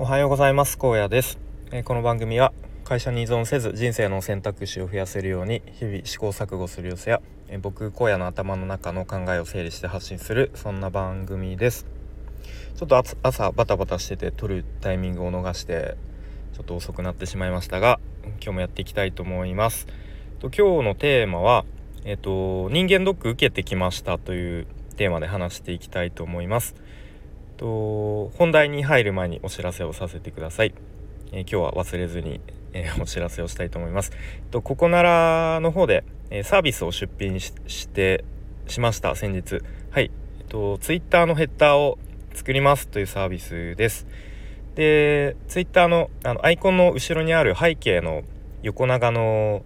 おはようございます。高野です、えー、この番組は会社に依存せず人生の選択肢を増やせるように日々試行錯誤する様子や、えー、僕荒野の頭の中の考えを整理して発信するそんな番組です。ちょっと朝バタバタしてて撮るタイミングを逃してちょっと遅くなってしまいましたが今日もやっていきたいと思います。と今日のテーマはえっ、ー、と人間ドック受けてきましたというテーマで話していきたいと思います。と本題に入る前にお知らせをさせてください、えー、今日は忘れずに、えー、お知らせをしたいと思います。とここならの方で、えー、サービスを出品してしました先日。はい、えっと、ツイッターのヘッダーを作りますというサービスです。でツイッターのあのアイコンの後ろにある背景の横長の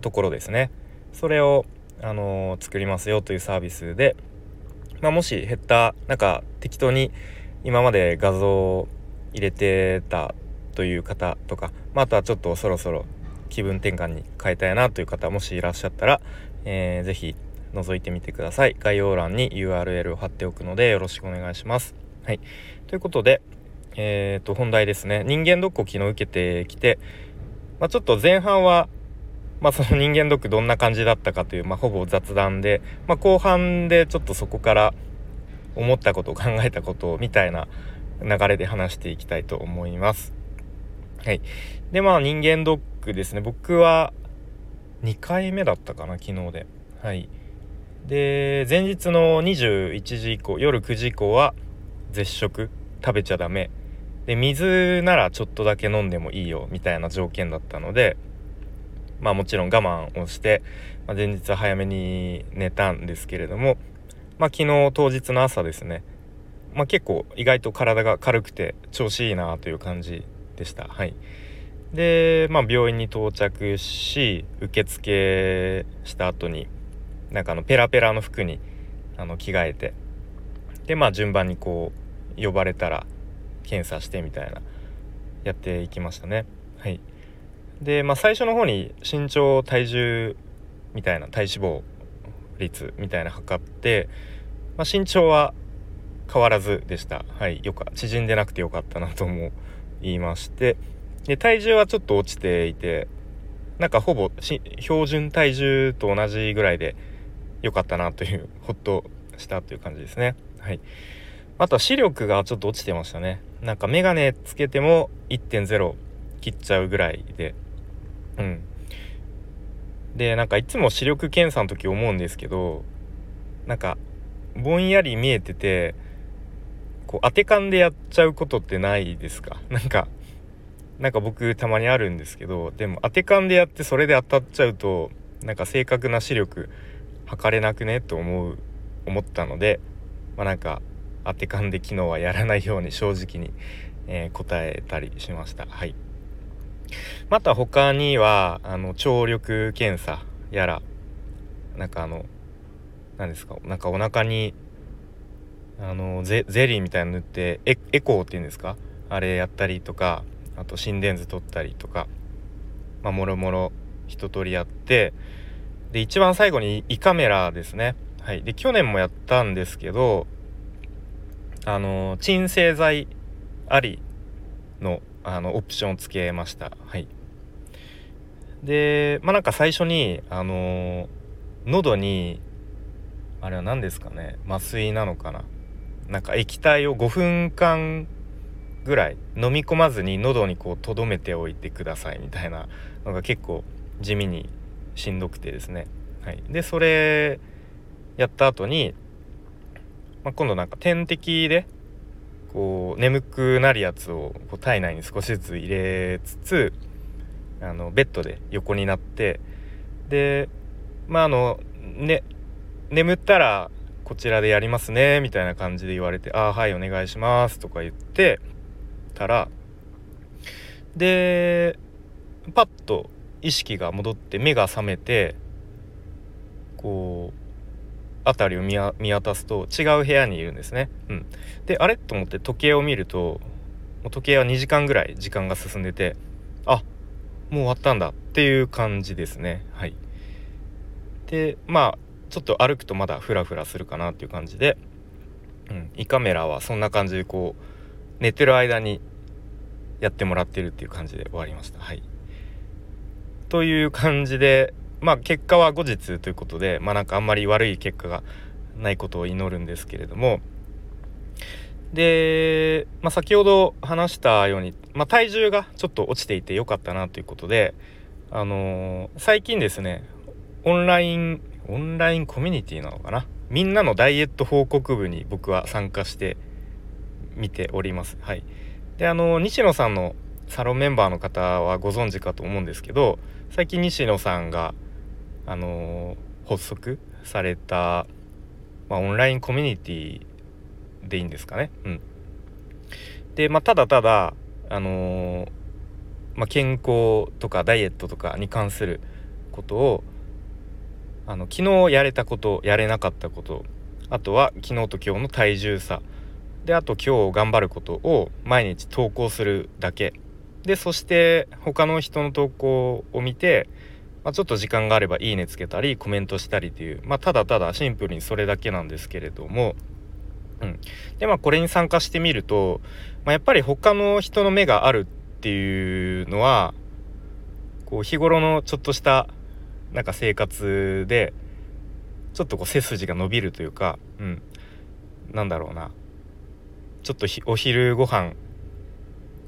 ところですね。それをあの作りますよというサービスでまあ、もしヘッダーなんか適当に今まで画像を入れてたという方とか、まあ、あとはちょっとそろそろ気分転換に変えたいなという方もしいらっしゃったら、えー、ぜひ覗いてみてください。概要欄に URL を貼っておくのでよろしくお願いします。はい。ということでえー、と本題ですね。人間ドックを昨日受けてきて、まあ、ちょっと前半はまあ、その人間ドックどんな感じだったかという、まあ、ほぼ雑談で、まあ、後半でちょっとそこから思ったことを考えたことみたいな流れで話していきたいと思います。はい。で、まあ人間ドックですね。僕は2回目だったかな、昨日で。はい。で、前日の21時以降、夜9時以降は絶食、食べちゃダメ。で、水ならちょっとだけ飲んでもいいよ、みたいな条件だったので、まあもちろん我慢をして、まあ、前日は早めに寝たんですけれども、まあ昨日当日の朝ですね、まあ結構意外と体が軽くて調子いいなという感じでした。はい。で、まあ病院に到着し、受付した後に、なんかあのペラペラの服にあの着替えて、でまあ順番にこう呼ばれたら検査してみたいなやっていきましたね。はい。で、まあ、最初の方に身長体重みたいな体脂肪率みたいな測って、まあ、身長は変わらずでした。はいよか縮んでなくてよかったなとも言いまして。で体重はちょっと落ちていてなんかほぼ標準体重と同じぐらいで良かったなというほっとしたという感じですね。はい。あとは視力がちょっと落ちてましたね。なんか眼鏡つけても1.0切っちゃうぐらいでうん。でなんかいつも視力検査の時思うんですけどなんかぼんやり見えててこう当て勘でやっちゃうことってないですか？なんかなんか僕たまにあるんですけどでも当て勘でやってそれで当たっちゃうとなんか正確な視力測れなくね？と思う思ったのでまあなんか当て勘で昨日はやらないように正直に、えー、答えたりしました。はい。また他にはあの聴力検査やらなんかあの何ですかなんかお腹にあのゼゼリーみたいなの塗ってエエコーっていうんですか？あれやったりとかあと心電図取ったりとかまあもろもろ一通りやってで一番最後に胃カメラですね。はい。で去年もやったんですけどあの鎮静剤ありのあのオプションをつけました。はい。でまあなんか最初にあの喉にあれは何ですかね？麻酔なのかな？なんか液体を5分間ぐらい飲み込まずに喉にこう留めておいてくださいみたいなのが結構地味にしんどくてですね。はい。でそれやった後に、まあ、今度なんか点滴でこう眠くなるやつをこう体内に少しずつ入れつつあのベッドで横になってでまああのね眠ったらこちらでやりますねみたいな感じで言われて「ああはいお願いします」とか言ってたらでパッと意識が戻って目が覚めてこう辺りを見渡すと違う部屋にいるんですね。うん、であれ？と思って時計を見るともう時計は2時間ぐらい時間が進んでてあもう終わったんだっていう感じですね。はい、でまあちょっと歩くとまだフラフラするかなっていう感じで、うん、胃カメラはそんな感じでこう寝てる間にやってもらってるっていう感じで終わりました。はい。という感じでまあ結果は後日ということでまあなんかあんまり悪い結果がないことを祈るんですけれども。で、まあ、先ほど話したように、まあ、体重がちょっと落ちていてよかったなということで、あのー、最近ですねオンラインオンラインコミュニティなのかな？みんなのダイエット報告部に僕は参加してみております。はい、であの西野さんのサロンメンバーの方はご存知かと思うんですけど最近西野さんがあの、発足された、まあ、オンラインコミュニティでいいんですかね。うん、で、まあ、ただただ、あの、まあ、健康とかダイエットとかに関することをあの昨日やれたことやれなかったことあとは昨日と今日の体重差であと今日頑張ることを毎日投稿するだけでそして他の人の投稿を見て、まあ、ちょっと時間があれば「いいね」つけたりコメントしたりという、まあ、ただただシンプルにそれだけなんですけれどもうん、でまあこれに参加してみると、まあ、やっぱり他の人の目があるっていうのはこう日頃のちょっとしたなんか生活でちょっとこう背筋が伸びるというか、うん、なんだろうな。ちょっとお昼ご飯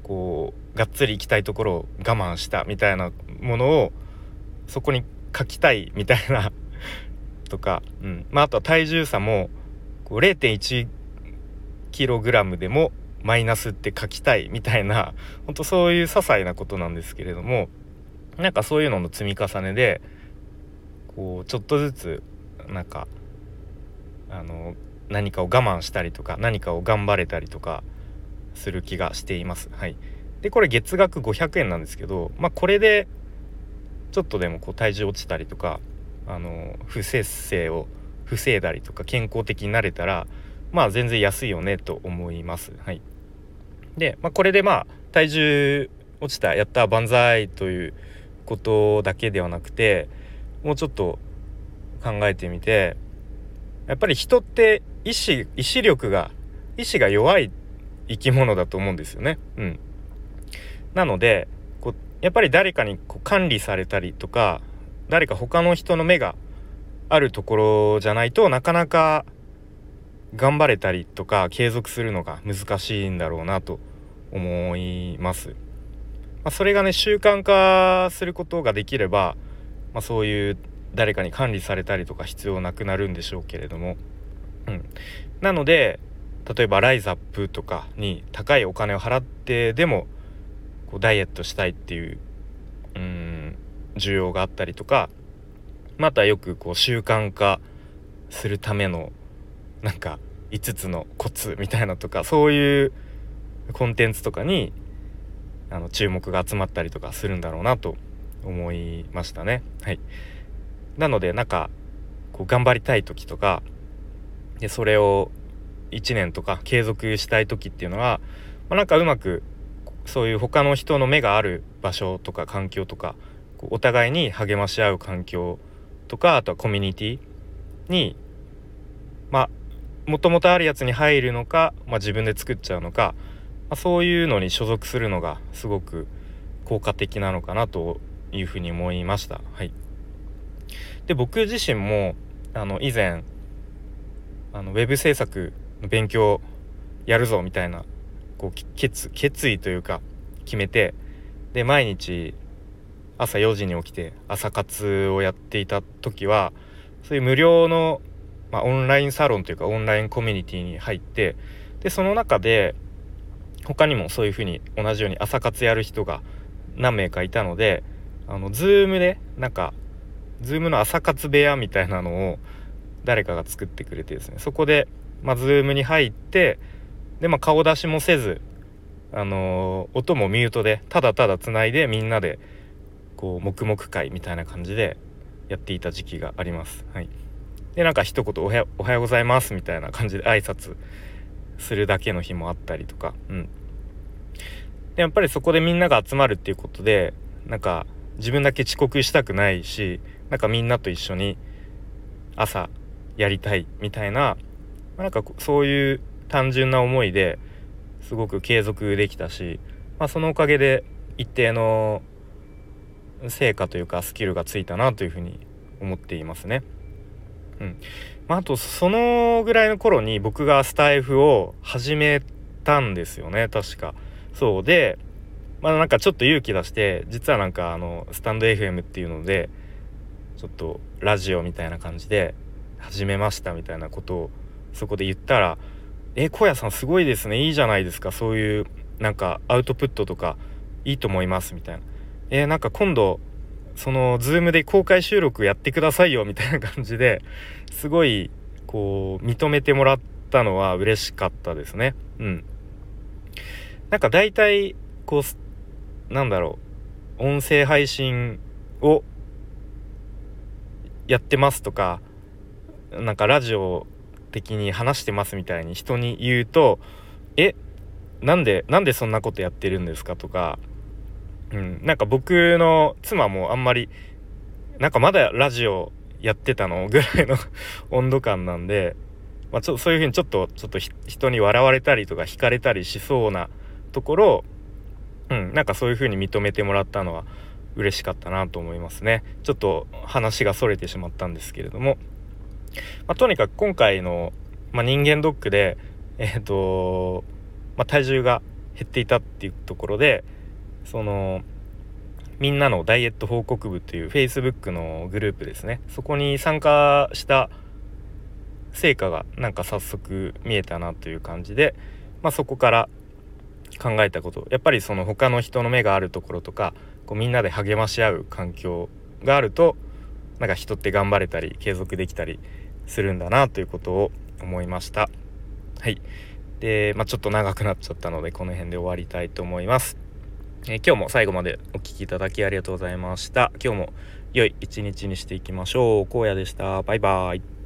こうがっつり行きたいところを我慢したみたいなものをそこに書きたいみたいな。とか、うん。まあ、あとは体重差もこう0.1キログラムでもマイナスって書きたいみたいな ほんとそういう些細なことなんですけれどもなんかそういうのの積み重ねでこうちょっとずつなんかあの何かを我慢したりとか何かを頑張れたりとかする気がしています。はい、でこれ月額500円なんですけど、まあ、これでちょっとでもこう体重落ちたりとかあの不節制を防いだりとか健康的になれたらまあ全然安いよねと思います。はい、で、まあ、これでまあ体重落ちたやった万歳ということだけではなくてもうちょっと考えてみてやっぱり人って意志意志力が意志が弱い生き物だと思うんですよね。うん、なのでやっぱり誰かにこう管理されたりとか誰か他の人の目があるところじゃないとなかなか頑張れたりとか継続するのが難しいんだろうなと思います。まあ、それがね習慣化することができれば、まあ、そういう誰かに管理されたりとか必要なくなるんでしょうけれども、うん、なので例えばライザップとかに高いお金を払ってでもこうダイエットしたいっていううん需要があったりとかまたよくこう習慣化するためのなんか5つのコツみたいなとかそういうコンテンツとかにあの注目が集まったりとかするんだろうなと思いましたね。はい、なのでなんかこう頑張りたい時とかでそれを1年とか継続したい時っていうのは、まあ、なんかうまくそういう他の人の目がある場所とか環境とかお互いに励まし合う環境とかあとはコミュニティにまあもともとあるやつに入るのか、まあ、自分で作っちゃうのか、まあ、そういうのに所属するのがすごく効果的なのかなというふうに思いました。はい、で僕自身もあの以前あのウェブ制作の勉強やるぞみたいなこう決決意というか決めてで毎日朝4時に起きて朝活をやっていた時はそういう無料のまあ、オンラインサロンというかオンラインコミュニティに入ってでその中で他にもそういうふうに同じように朝活やる人が何名かいたのであの Zoom でなんか Zoom の朝活部屋みたいなのを誰かが作ってくれてですねそこで、まあ、Zoom に入ってで、まあ、顔出しもせず、あのー、音もミュートでただただつないでみんなでこう黙々会みたいな感じでやっていた時期があります。はいでなんか一言おは「おはようございます」みたいな感じで挨拶するだけの日もあったりとかうんでやっぱりそこでみんなが集まるっていうことでなんか自分だけ遅刻したくないしなんかみんなと一緒に朝やりたいみたいななんかそういう単純な思いですごく継続できたしまあ、そのおかげで一定の成果というかスキルがついたなというふうに思っていますね。うんまあ、あとそのぐらいの頃に僕がスタイフを始めたんですよね確か。そうでまあなんかちょっと勇気出して実はなんかあのスタンド FM っていうのでちょっとラジオみたいな感じで始めましたみたいなことをそこで言ったら「え小屋さんすごいですね。いいじゃないですか。そういうなんかアウトプットとかいいと思います」みたいな「えー、なんか今度その Zoom で公開収録やってくださいよ」みたいな感じですごいこう認めてもらったのは嬉しかったですね。うん。なんか大体こうなんだろう音声配信をやってますとかなんかラジオ的に話してますみたいに人に言うとえなんでなんでそんなことやってるんですかとか、うん、なんか僕の妻もあんまりなんかまだラジオやってたのぐらいの 温度感なんで、まあ、ちょそういうふうにちょっとちょっと人に笑われたりとか惹かれたりしそうなところうん、なんかそういうふうに認めてもらったのは嬉しかったなと思いますね。ちょっと話がそれてしまったんですけれども、まあ、とにかく今回の、まあ、人間ドックで、えっ、とまあ、体重が減っていたっていうところでそのみんなのダイエット報告部という Facebook のグループですね。そこに参加した成果がなんか早速見えたなという感じで、まあ、そこから考えたこと。やっぱりその他の人の目があるところとかこうみんなで励まし合う環境があるとなんか人って頑張れたり継続できたりするんだなということを思いました。はいで、まあ、ちょっと長くなっちゃったのでこの辺で終わりたいと思います。えー、今日も最後までお聴きいただきありがとうございました。今日も良い一日にしていきましょう。荒野でした。バイバイ。